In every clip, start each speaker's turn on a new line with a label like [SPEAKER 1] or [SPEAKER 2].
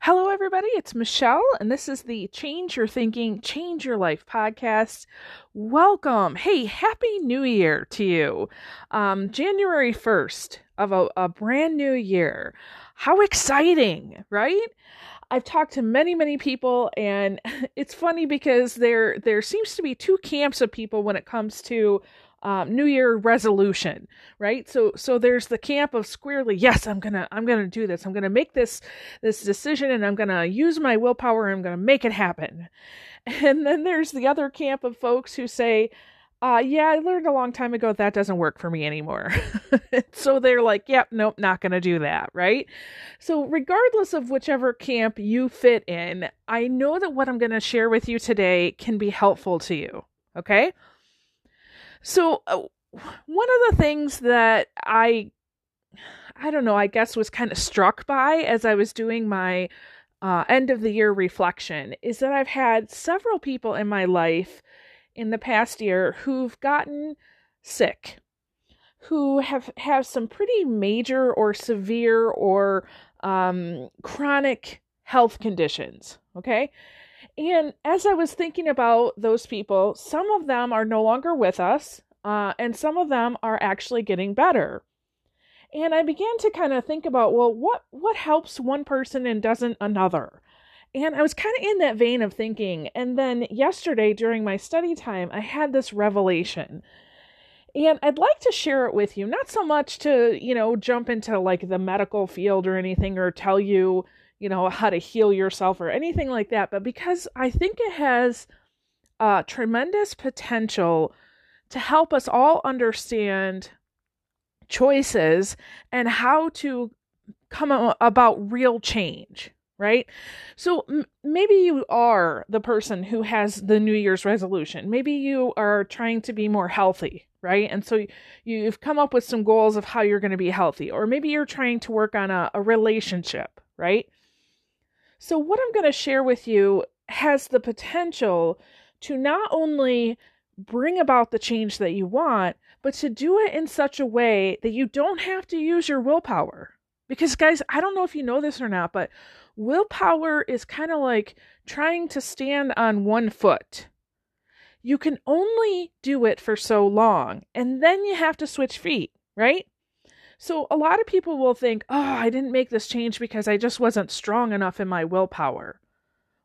[SPEAKER 1] Hello, everybody. It's Michelle, and this is the Change Your Thinking, Change Your Life podcast. Welcome. Hey, Happy New Year to you. Um, January 1st of a, a brand new year. How exciting, right? I've talked to many, many people, and it's funny because there there seems to be two camps of people when it comes to um, New Year resolution, right? So so there's the camp of squarely, yes, I'm gonna I'm gonna do this. I'm gonna make this this decision, and I'm gonna use my willpower. and I'm gonna make it happen. And then there's the other camp of folks who say, uh, yeah, I learned a long time ago that doesn't work for me anymore. so they're like, yep, nope, not to do that, right? So, regardless of whichever camp you fit in, I know that what I'm to share with you today can be helpful to you, okay? So, uh, one of the things that I, I don't know, I guess was kind of struck by as I was doing my uh, end of the year reflection is that I've had several people in my life in the past year who've gotten sick, who have have some pretty major or severe or um, chronic health conditions. Okay. And as I was thinking about those people, some of them are no longer with us, uh, and some of them are actually getting better. And I began to kind of think about, well, what what helps one person and doesn't another? And I was kind of in that vein of thinking. And then yesterday during my study time, I had this revelation. And I'd like to share it with you, not so much to, you know, jump into like the medical field or anything or tell you, you know, how to heal yourself or anything like that, but because I think it has uh, tremendous potential to help us all understand choices and how to come about real change, right? So m- maybe you are the person who has the New Year's resolution. Maybe you are trying to be more healthy, right? And so you've come up with some goals of how you're going to be healthy, or maybe you're trying to work on a, a relationship, right? So, what I'm going to share with you has the potential to not only bring about the change that you want, but to do it in such a way that you don't have to use your willpower. Because, guys, I don't know if you know this or not, but willpower is kind of like trying to stand on one foot. You can only do it for so long, and then you have to switch feet, right? So a lot of people will think, oh, I didn't make this change because I just wasn't strong enough in my willpower.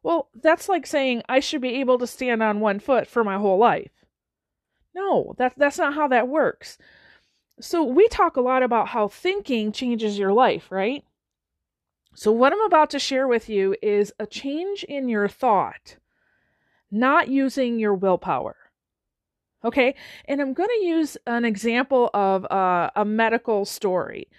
[SPEAKER 1] Well, that's like saying I should be able to stand on one foot for my whole life. No, that, that's not how that works. So we talk a lot about how thinking changes your life, right? So what I'm about to share with you is a change in your thought, not using your willpower. Okay, and I'm going to use an example of uh, a medical story.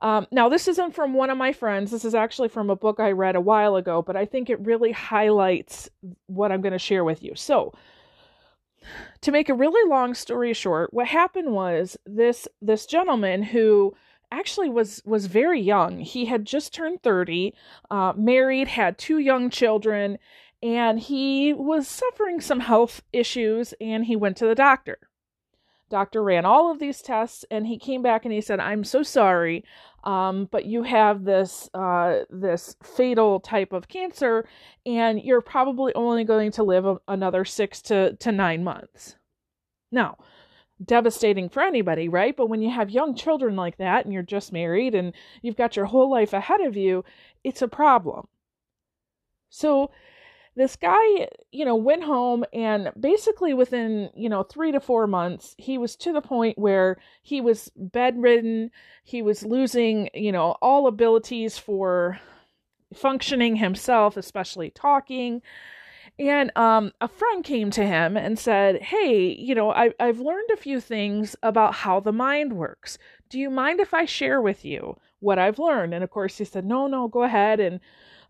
[SPEAKER 1] Um, now, this isn't from one of my friends. This is actually from a book I read a while ago, but I think it really highlights what I'm going to share with you. So, to make a really long story short, what happened was this this gentleman who actually was was very young. He had just turned 30, uh, married, had two young children, and he was suffering some health issues and he went to the doctor. Doctor ran all of these tests and he came back and he said, "I'm so sorry, um, but you have this uh, this fatal type of cancer, and you're probably only going to live a- another six to to nine months." Now, devastating for anybody, right? But when you have young children like that and you're just married and you've got your whole life ahead of you, it's a problem. So this guy, you know, went home and basically within, you know, three to four months, he was to the point where he was bedridden. He was losing, you know, all abilities for functioning himself, especially talking. And um, a friend came to him and said, Hey, you know, I, I've learned a few things about how the mind works. Do you mind if I share with you what I've learned? And of course, he said, No, no, go ahead. And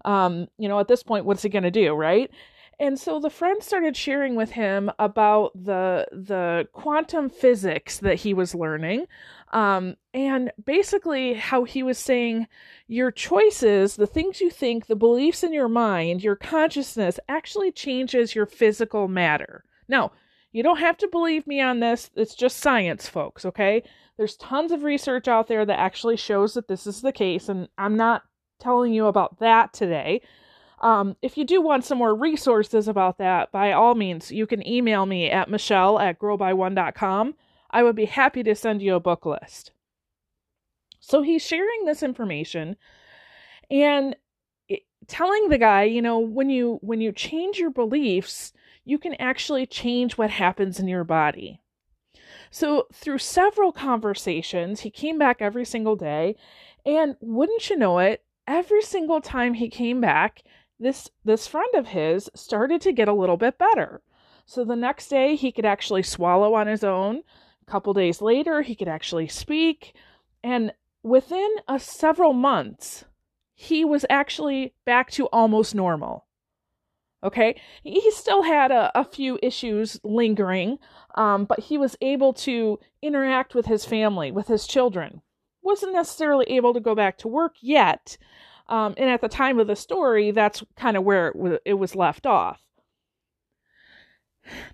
[SPEAKER 1] um, you know, at this point, what's he going to do, right? And so the friend started sharing with him about the the quantum physics that he was learning, um, and basically how he was saying your choices, the things you think, the beliefs in your mind, your consciousness actually changes your physical matter. Now, you don't have to believe me on this. It's just science, folks. Okay, there's tons of research out there that actually shows that this is the case, and I'm not telling you about that today. Um, if you do want some more resources about that, by all means, you can email me at michelle at growby1.com. I would be happy to send you a book list. So he's sharing this information and telling the guy, you know, when you when you change your beliefs, you can actually change what happens in your body. So, through several conversations, he came back every single day, and wouldn't you know it, every single time he came back, this this friend of his started to get a little bit better. So the next day he could actually swallow on his own. A couple days later he could actually speak, and within a several months he was actually back to almost normal. Okay, he still had a, a few issues lingering, um, but he was able to interact with his family, with his children. Wasn't necessarily able to go back to work yet, um, and at the time of the story, that's kind of where it, w- it was left off.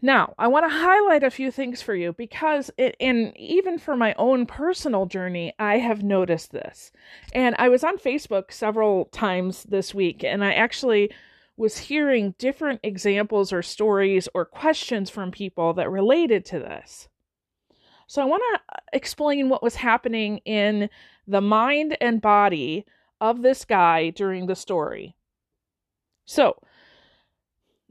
[SPEAKER 1] Now, I want to highlight a few things for you because it, and even for my own personal journey, I have noticed this. And I was on Facebook several times this week, and I actually was hearing different examples or stories or questions from people that related to this. So I want to uh, explain what was happening in the mind and body of this guy during the story. So,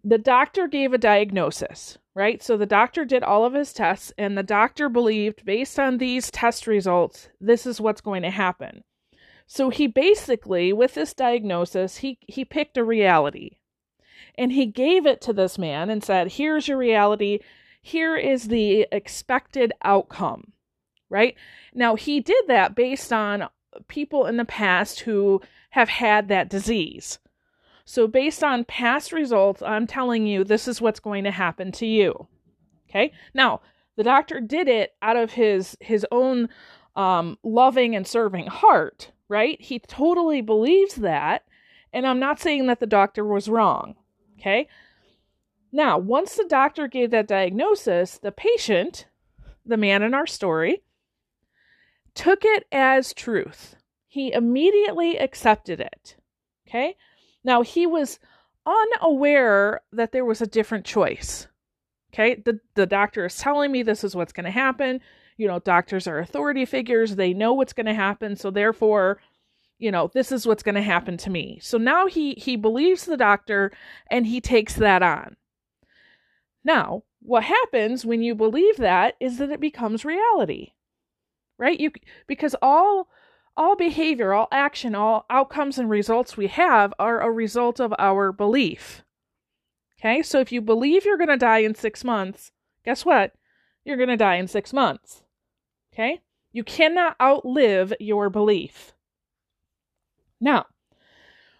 [SPEAKER 1] the doctor gave a diagnosis, right? So the doctor did all of his tests, and the doctor believed, based on these test results, this is what's going to happen. So he basically, with this diagnosis, he, he picked a reality and he gave it to this man and said, Here's your reality. Here is the expected outcome, right? Now, he did that based on people in the past who have had that disease. So, based on past results, I'm telling you this is what's going to happen to you. Okay. Now, the doctor did it out of his his own um, loving and serving heart, right? He totally believes that, and I'm not saying that the doctor was wrong. Okay. Now, once the doctor gave that diagnosis, the patient, the man in our story, took it as truth. He immediately accepted it. Okay. Now, he was unaware that there was a different choice. Okay. The, the doctor is telling me this is what's going to happen. You know, doctors are authority figures, they know what's going to happen. So, therefore, you know this is what's going to happen to me so now he he believes the doctor and he takes that on now what happens when you believe that is that it becomes reality right you because all all behavior, all action, all outcomes and results we have are a result of our belief. Okay, so if you believe you're going to die in six months, guess what? You're going to die in six months. Okay, you cannot outlive your belief. Now,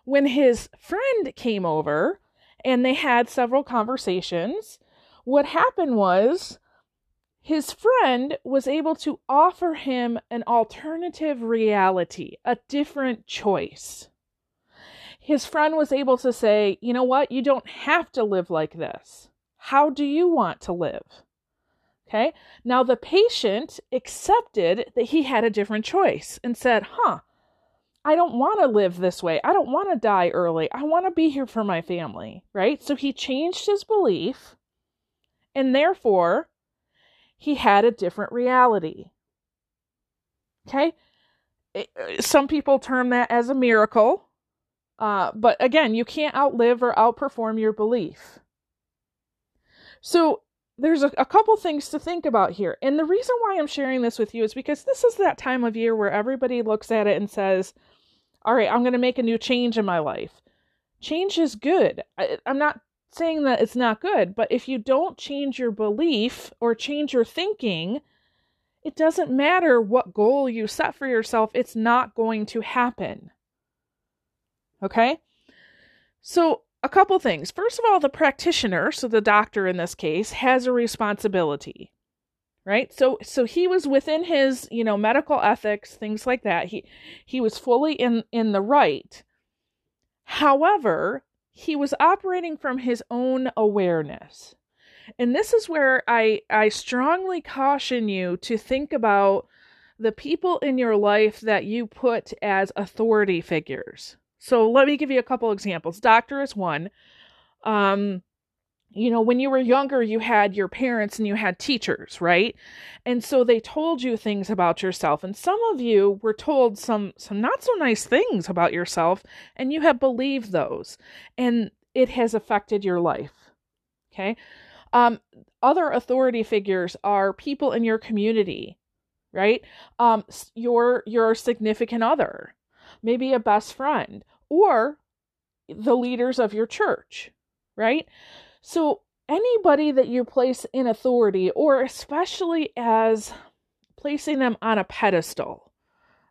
[SPEAKER 1] when his friend came over and they had several conversations, what happened was his friend was able to offer him an alternative reality, a different choice. His friend was able to say, you know what, you don't have to live like this. How do you want to live? Okay, now the patient accepted that he had a different choice and said, huh, I don't want to live this way. I don't want to die early. I want to be here for my family, right? So he changed his belief and therefore he had a different reality. Okay? Uh, some people term that as a miracle. Uh, but again, you can't outlive or outperform your belief. So there's a, a couple things to think about here. And the reason why I'm sharing this with you is because this is that time of year where everybody looks at it and says, all right, I'm going to make a new change in my life. Change is good. I, I'm not saying that it's not good, but if you don't change your belief or change your thinking, it doesn't matter what goal you set for yourself, it's not going to happen. Okay? So, a couple things. First of all, the practitioner, so the doctor in this case, has a responsibility. Right? So so he was within his, you know, medical ethics, things like that. He he was fully in in the right. However, he was operating from his own awareness. And this is where I, I strongly caution you to think about the people in your life that you put as authority figures. So let me give you a couple examples. Doctor is one. Um, you know, when you were younger, you had your parents and you had teachers, right? And so they told you things about yourself. And some of you were told some some not so nice things about yourself, and you have believed those. And it has affected your life. Okay. Um, other authority figures are people in your community, right? Um, your your significant other, maybe a best friend, or the leaders of your church, right? So, anybody that you place in authority, or especially as placing them on a pedestal.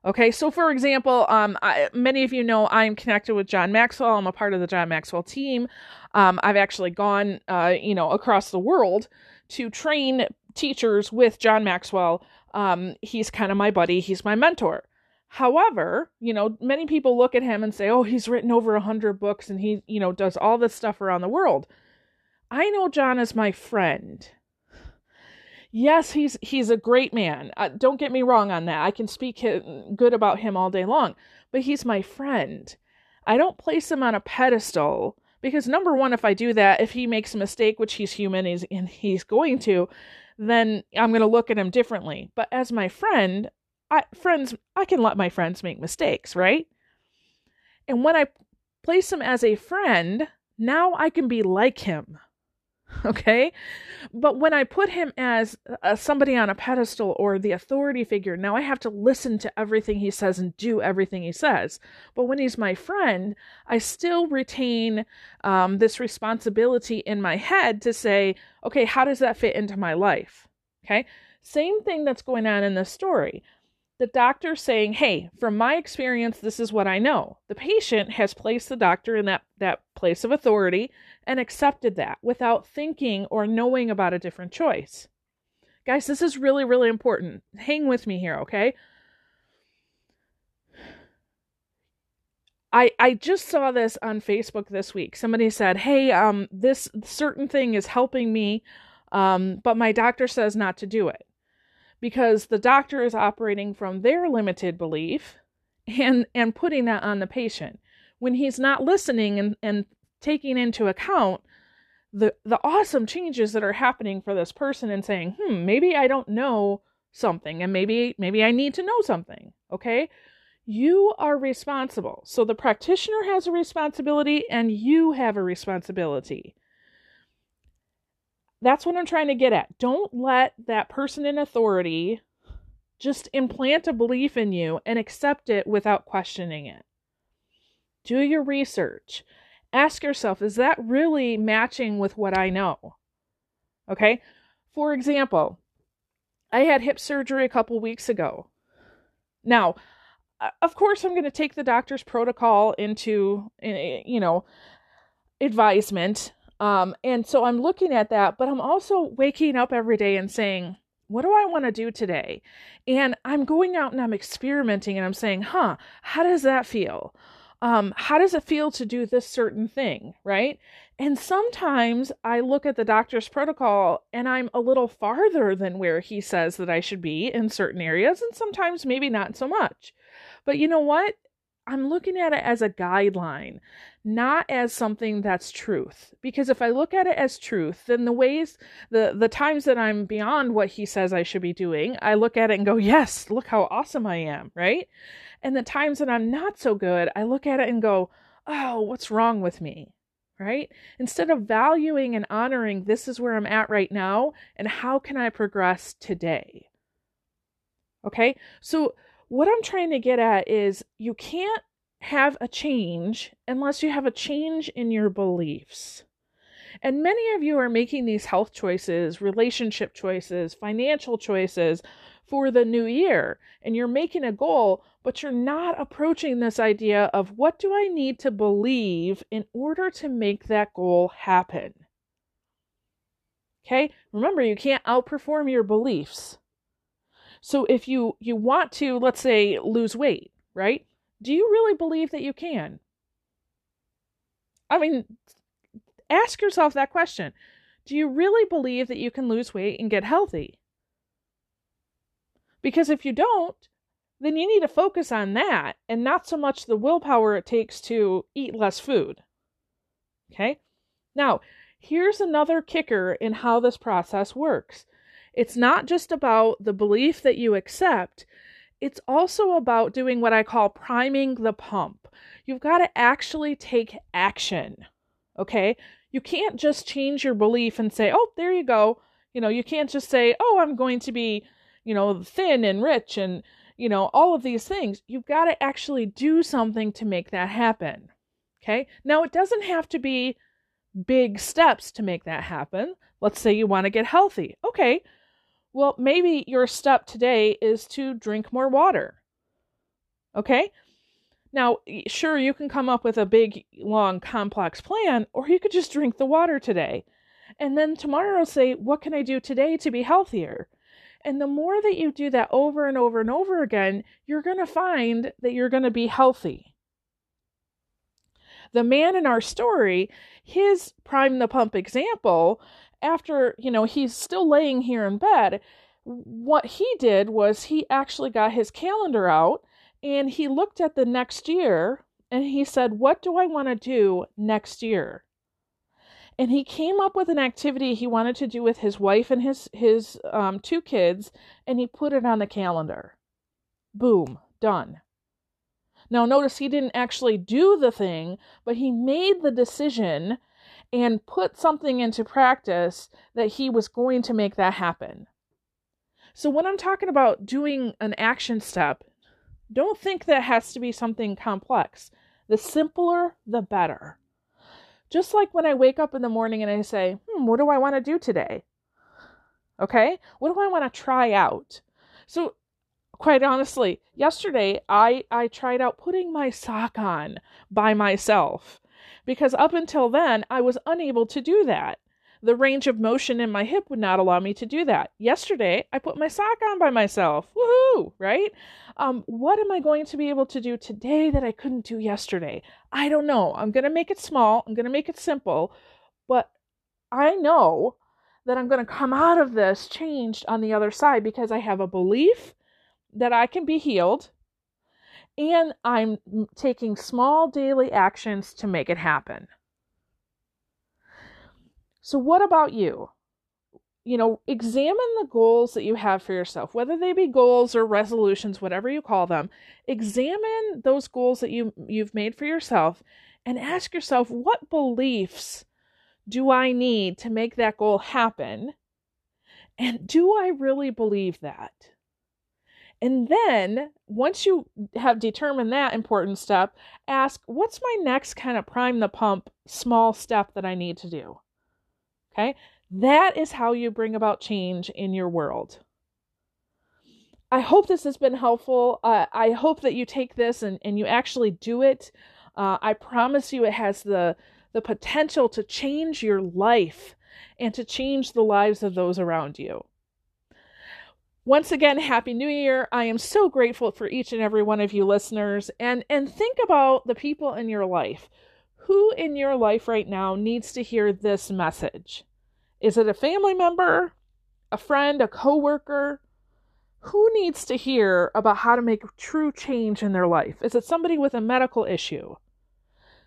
[SPEAKER 1] Okay, so for example, um, I, many of you know I'm connected with John Maxwell. I'm a part of the John Maxwell team. Um, I've actually gone, uh, you know, across the world to train teachers with John Maxwell. Um, he's kind of my buddy. He's my mentor. However, you know, many people look at him and say, "Oh, he's written over a hundred books and he, you know, does all this stuff around the world." I know John as my friend. Yes, he's he's a great man. Uh, don't get me wrong on that. I can speak good about him all day long, but he's my friend. I don't place him on a pedestal because number one, if I do that, if he makes a mistake, which he's human, he's and he's going to, then I'm going to look at him differently. But as my friend, I, friends, I can let my friends make mistakes, right? And when I place him as a friend, now I can be like him. Okay. But when I put him as uh, somebody on a pedestal or the authority figure, now I have to listen to everything he says and do everything he says. But when he's my friend, I still retain um, this responsibility in my head to say, okay, how does that fit into my life? Okay. Same thing that's going on in this story the doctor saying, "Hey, from my experience, this is what I know." The patient has placed the doctor in that that place of authority and accepted that without thinking or knowing about a different choice. Guys, this is really really important. Hang with me here, okay? I I just saw this on Facebook this week. Somebody said, "Hey, um this certain thing is helping me, um but my doctor says not to do it." because the doctor is operating from their limited belief and and putting that on the patient when he's not listening and, and taking into account the the awesome changes that are happening for this person and saying hmm maybe i don't know something and maybe maybe i need to know something okay you are responsible so the practitioner has a responsibility and you have a responsibility that's what I'm trying to get at. Don't let that person in authority just implant a belief in you and accept it without questioning it. Do your research. Ask yourself, is that really matching with what I know? Okay? For example, I had hip surgery a couple weeks ago. Now, of course, I'm going to take the doctor's protocol into, you know, advisement um, and so I'm looking at that, but I'm also waking up every day and saying, what do I want to do today? And I'm going out and I'm experimenting and I'm saying, huh, how does that feel? Um, how does it feel to do this certain thing? Right. And sometimes I look at the doctor's protocol and I'm a little farther than where he says that I should be in certain areas, and sometimes maybe not so much. But you know what? I'm looking at it as a guideline, not as something that's truth. Because if I look at it as truth, then the ways, the the times that I'm beyond what he says I should be doing, I look at it and go, "Yes, look how awesome I am," right? And the times that I'm not so good, I look at it and go, "Oh, what's wrong with me?" Right? Instead of valuing and honoring this is where I'm at right now and how can I progress today? Okay? So what I'm trying to get at is you can't have a change unless you have a change in your beliefs. And many of you are making these health choices, relationship choices, financial choices for the new year. And you're making a goal, but you're not approaching this idea of what do I need to believe in order to make that goal happen? Okay? Remember, you can't outperform your beliefs. So if you you want to let's say lose weight, right? Do you really believe that you can? I mean, ask yourself that question. Do you really believe that you can lose weight and get healthy? Because if you don't, then you need to focus on that and not so much the willpower it takes to eat less food. Okay? Now, here's another kicker in how this process works it's not just about the belief that you accept, it's also about doing what I call priming the pump. You've got to actually take action. Okay? You can't just change your belief and say, oh, there you go. You know, you can't just say, oh, I'm going to be, you know, thin and rich and, you know, all of these things. You've got to actually do something to make that happen. Okay? Now, it doesn't have to be big steps to make that happen. Let's say you want to get healthy. Okay. Well, maybe your step today is to drink more water. Okay? Now, sure, you can come up with a big, long, complex plan, or you could just drink the water today. And then tomorrow say, What can I do today to be healthier? And the more that you do that over and over and over again, you're going to find that you're going to be healthy. The man in our story, his prime the pump example, after, you know, he's still laying here in bed, what he did was he actually got his calendar out and he looked at the next year and he said, What do I want to do next year? And he came up with an activity he wanted to do with his wife and his, his um, two kids, and he put it on the calendar. Boom, done. Now, notice he didn't actually do the thing, but he made the decision and put something into practice that he was going to make that happen. So, when I'm talking about doing an action step, don't think that has to be something complex. The simpler, the better. Just like when I wake up in the morning and I say, hmm, what do I want to do today? Okay? What do I want to try out? So, quite honestly, yesterday I, I tried out putting my sock on by myself because up until then I was unable to do that the range of motion in my hip would not allow me to do that. Yesterday, I put my sock on by myself. Woohoo, right? Um, what am I going to be able to do today that I couldn't do yesterday? I don't know. I'm going to make it small, I'm going to make it simple, but I know that I'm going to come out of this changed on the other side because I have a belief that I can be healed and I'm taking small daily actions to make it happen. So, what about you? You know, examine the goals that you have for yourself, whether they be goals or resolutions, whatever you call them. Examine those goals that you you've made for yourself and ask yourself what beliefs do I need to make that goal happen? And do I really believe that? And then, once you have determined that important step, ask what's my next kind of prime the pump small step that I need to do? Okay? That is how you bring about change in your world. I hope this has been helpful. Uh, I hope that you take this and, and you actually do it. Uh, I promise you, it has the, the potential to change your life and to change the lives of those around you. Once again, Happy New Year. I am so grateful for each and every one of you listeners. And, and think about the people in your life who in your life right now needs to hear this message? Is it a family member, a friend, a coworker? Who needs to hear about how to make true change in their life? Is it somebody with a medical issue?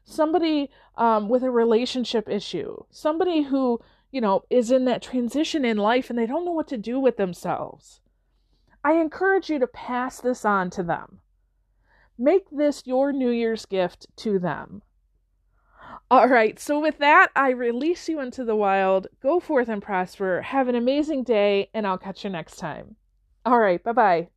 [SPEAKER 1] Somebody um, with a relationship issue? Somebody who, you know, is in that transition in life and they don't know what to do with themselves? I encourage you to pass this on to them. Make this your New Year's gift to them. All right, so with that, I release you into the wild. Go forth and prosper. Have an amazing day, and I'll catch you next time. All right, bye bye.